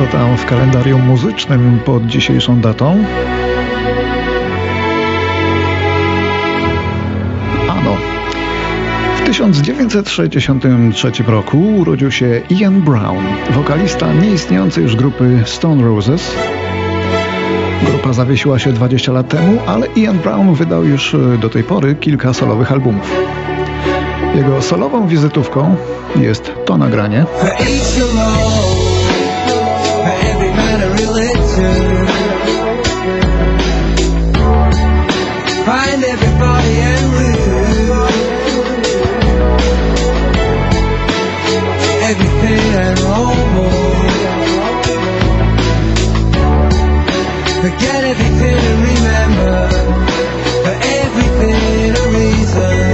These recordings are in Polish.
co tam w kalendarium muzycznym pod dzisiejszą datą? Ano. W 1963 roku urodził się Ian Brown, wokalista nieistniejącej już grupy Stone Roses. Grupa zawiesiła się 20 lat temu, ale Ian Brown wydał już do tej pory kilka solowych albumów. Jego solową wizytówką jest to nagranie. Forget everything and remember For everything a reason.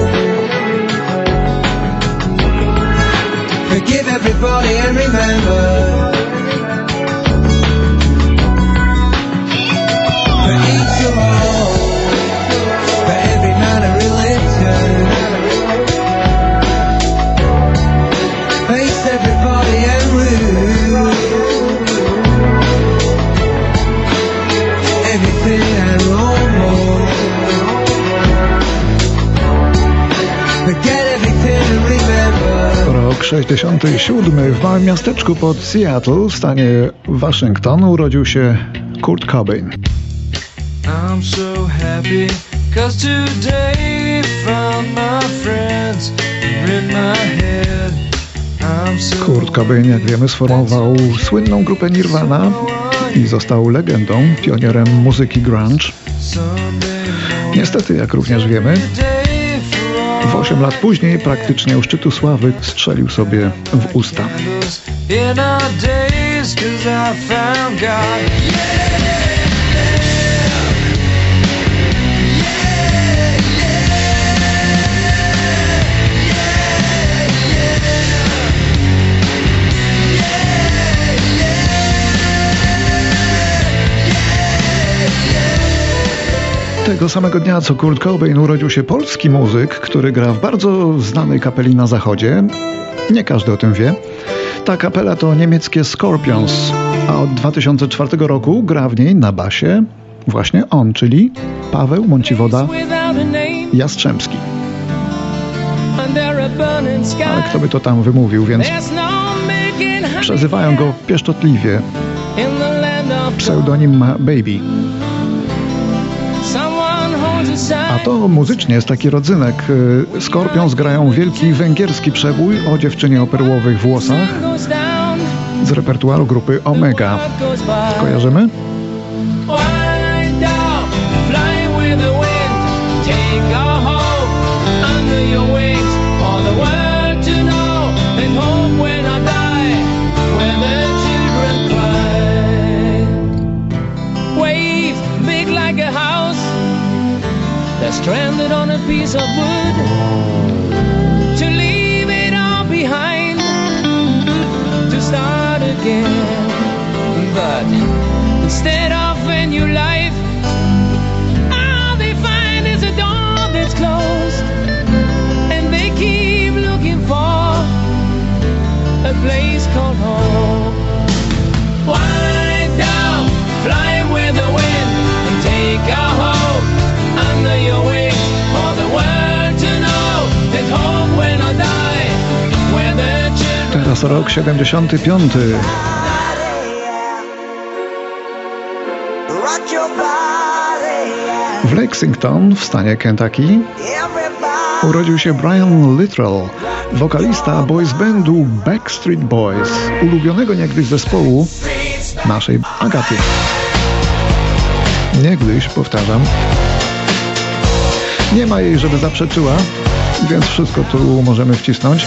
Forgive everybody and remember 67 w małym miasteczku pod Seattle w stanie Waszyngton urodził się Kurt Cobain. I'm so happy cause today found my friends in my head. Kurt Cobain, jak wiemy, sformował słynną grupę Nirvana i został legendą, pionierem muzyki grunge. Niestety, jak również wiemy, w 8 lat później, praktycznie u szczytu sławy, strzelił sobie w usta. Tego samego dnia co Kurt Cobain urodził się polski muzyk, który gra w bardzo znanej kapeli na zachodzie. Nie każdy o tym wie. Ta kapela to niemieckie Scorpions, a od 2004 roku gra w niej na basie właśnie on, czyli Paweł Mąciwoda Jastrzębski. Ale kto by to tam wymówił, więc przezywają go pieszczotliwie. Pseudonim ma Baby. A to muzycznie jest taki rodzynek. Y, Skorpion zgrają wielki węgierski przebój o dziewczynie o perłowych włosach z repertuaru grupy Omega. Kojarzymy? stranded on a piece of wood Teraz rok 75. W Lexington w stanie Kentucky urodził się Brian Littrell, wokalista boys bandu Backstreet Boys, ulubionego niegdyś zespołu naszej Agaty. Niegdyś, powtarzam, nie ma jej, żeby zaprzeczyła, więc wszystko tu możemy wcisnąć.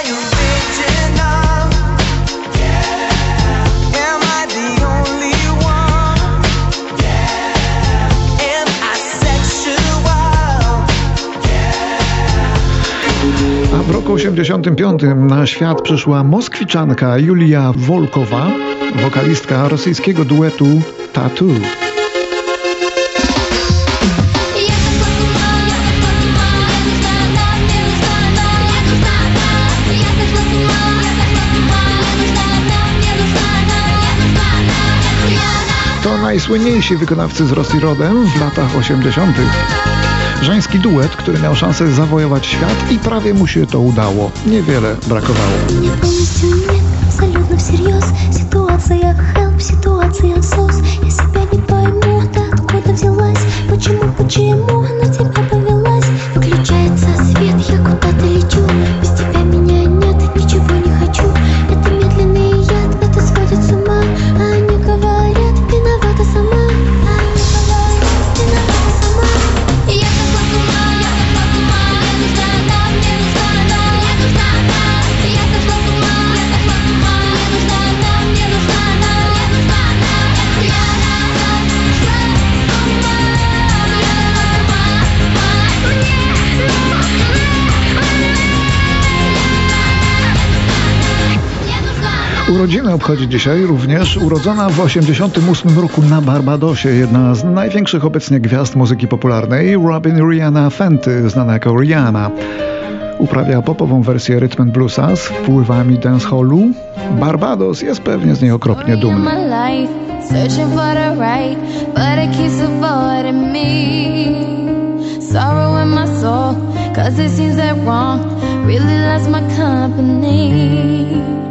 w roku 85 na świat przyszła moskwiczanka Julia Wolkowa, wokalistka rosyjskiego duetu Tattoo. To najsłynniejsi wykonawcy z Rosji rodem w latach 80. Żeński duet, który miał szansę zawojować świat i prawie mu się to udało. Niewiele brakowało. Почему, почему на тебя повелась? Urodziny obchodzi dzisiaj również urodzona w 1988 roku na Barbadosie jedna z największych obecnie gwiazd muzyki popularnej, Robin Rihanna Fenty, znana jako Rihanna. Uprawia popową wersję and bluesa z wpływami dancehallu. Barbados jest pewnie z niej okropnie dumny. Cause it seems that wrong really loves my company.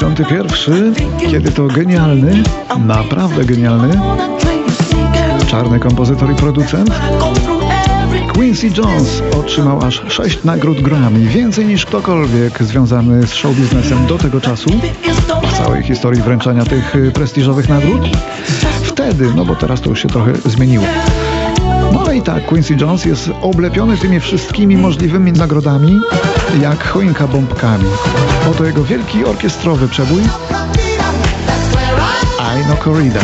61, kiedy to genialny, naprawdę genialny, czarny kompozytor i producent Quincy Jones otrzymał aż 6 nagród Grammy, więcej niż ktokolwiek związany z show biznesem do tego czasu, w całej historii wręczania tych prestiżowych nagród. Wtedy, no bo teraz to już się trochę zmieniło. No i tak, Quincy Jones jest oblepiony tymi wszystkimi możliwymi nagrodami, jak choinka bombkami. Oto jego wielki orkiestrowy przebój I Know Corrida.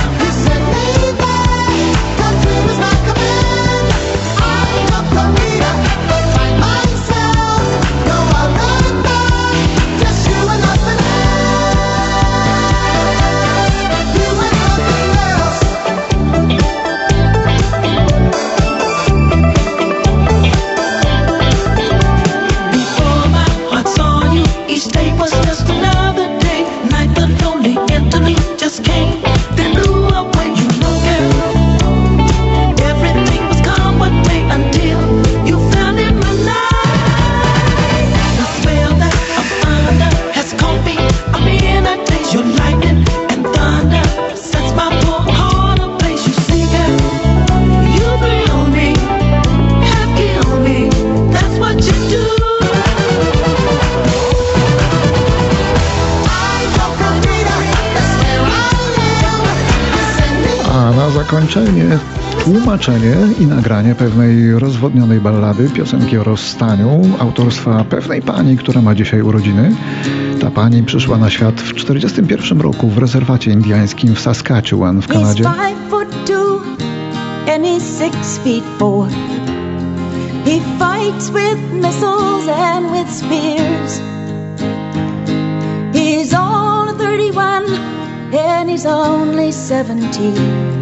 Zakończenie tłumaczenie i nagranie pewnej rozwodnionej ballady, piosenki o rozstaniu, autorstwa pewnej pani, która ma dzisiaj urodziny. Ta pani przyszła na świat w 1941 roku w rezerwacie indiańskim w Saskatchewan w Kanadzie. He fights with missiles and with spears. He's all 31 and he's only 17.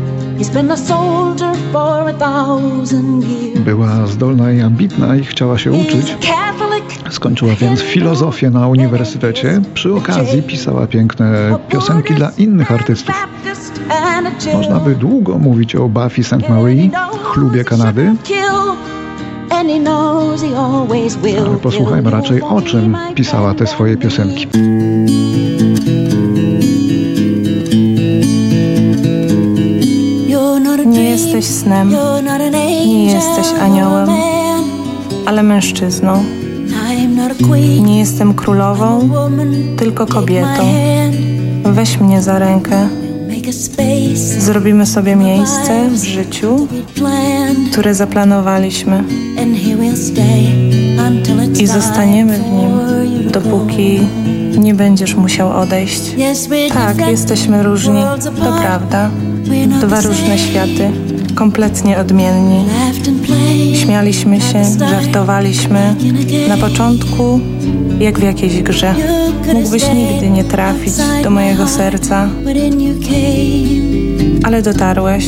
Była zdolna i ambitna i chciała się uczyć. Skończyła więc filozofię na uniwersytecie. Przy okazji pisała piękne piosenki dla innych artystów. Można by długo mówić o Buffy St. Marie, chlubie Kanady, ale posłuchajmy raczej o czym pisała te swoje piosenki. Jesteś snem, nie jesteś aniołem, ale mężczyzną. Nie jestem królową, tylko kobietą. Weź mnie za rękę. Zrobimy sobie miejsce w życiu, które zaplanowaliśmy. I zostaniemy w nim, dopóki nie będziesz musiał odejść. Tak, jesteśmy różni, to prawda. Dwa różne światy, kompletnie odmienni. Śmialiśmy się, żartowaliśmy. Na początku, jak w jakiejś grze. Mógłbyś nigdy nie trafić do mojego serca, ale dotarłeś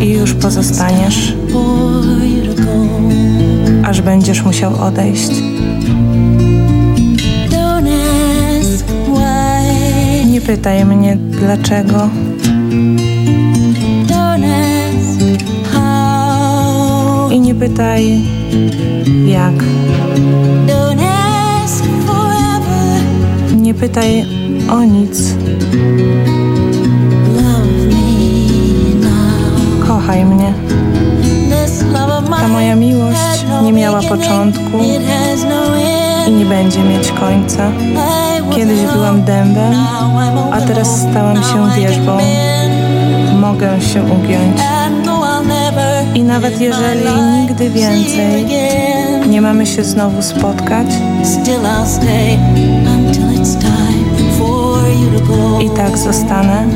i już pozostaniesz, aż będziesz musiał odejść. Nie pytaj mnie dlaczego. Nie pytaj jak. Nie pytaj o nic. Kochaj mnie. Ta moja miłość nie miała początku i nie będzie mieć końca. Kiedyś byłam dębem, a teraz stałam się wierzbą. Mogę się ugiąć. I nawet jeżeli nigdy więcej nie mamy się znowu spotkać, i tak zostanę,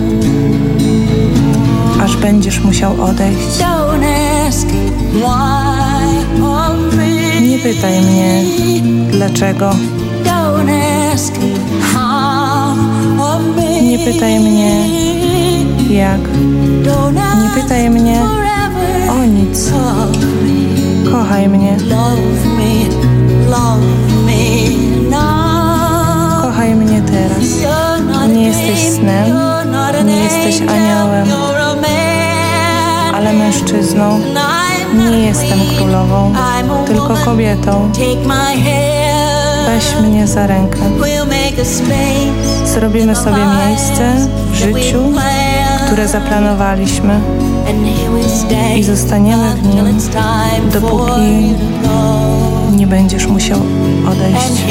aż będziesz musiał odejść. Nie pytaj mnie, dlaczego. Nie pytaj mnie, jak. Nie pytaj mnie o nic. Kochaj mnie. Kochaj mnie teraz. Nie jesteś snem, nie jesteś aniołem, ale mężczyzną. Nie jestem królową, tylko kobietą. Weź mnie za rękę. Zrobimy sobie miejsce w życiu, które zaplanowaliśmy i zostaniemy w nim, dopóki nie będziesz musiał odejść.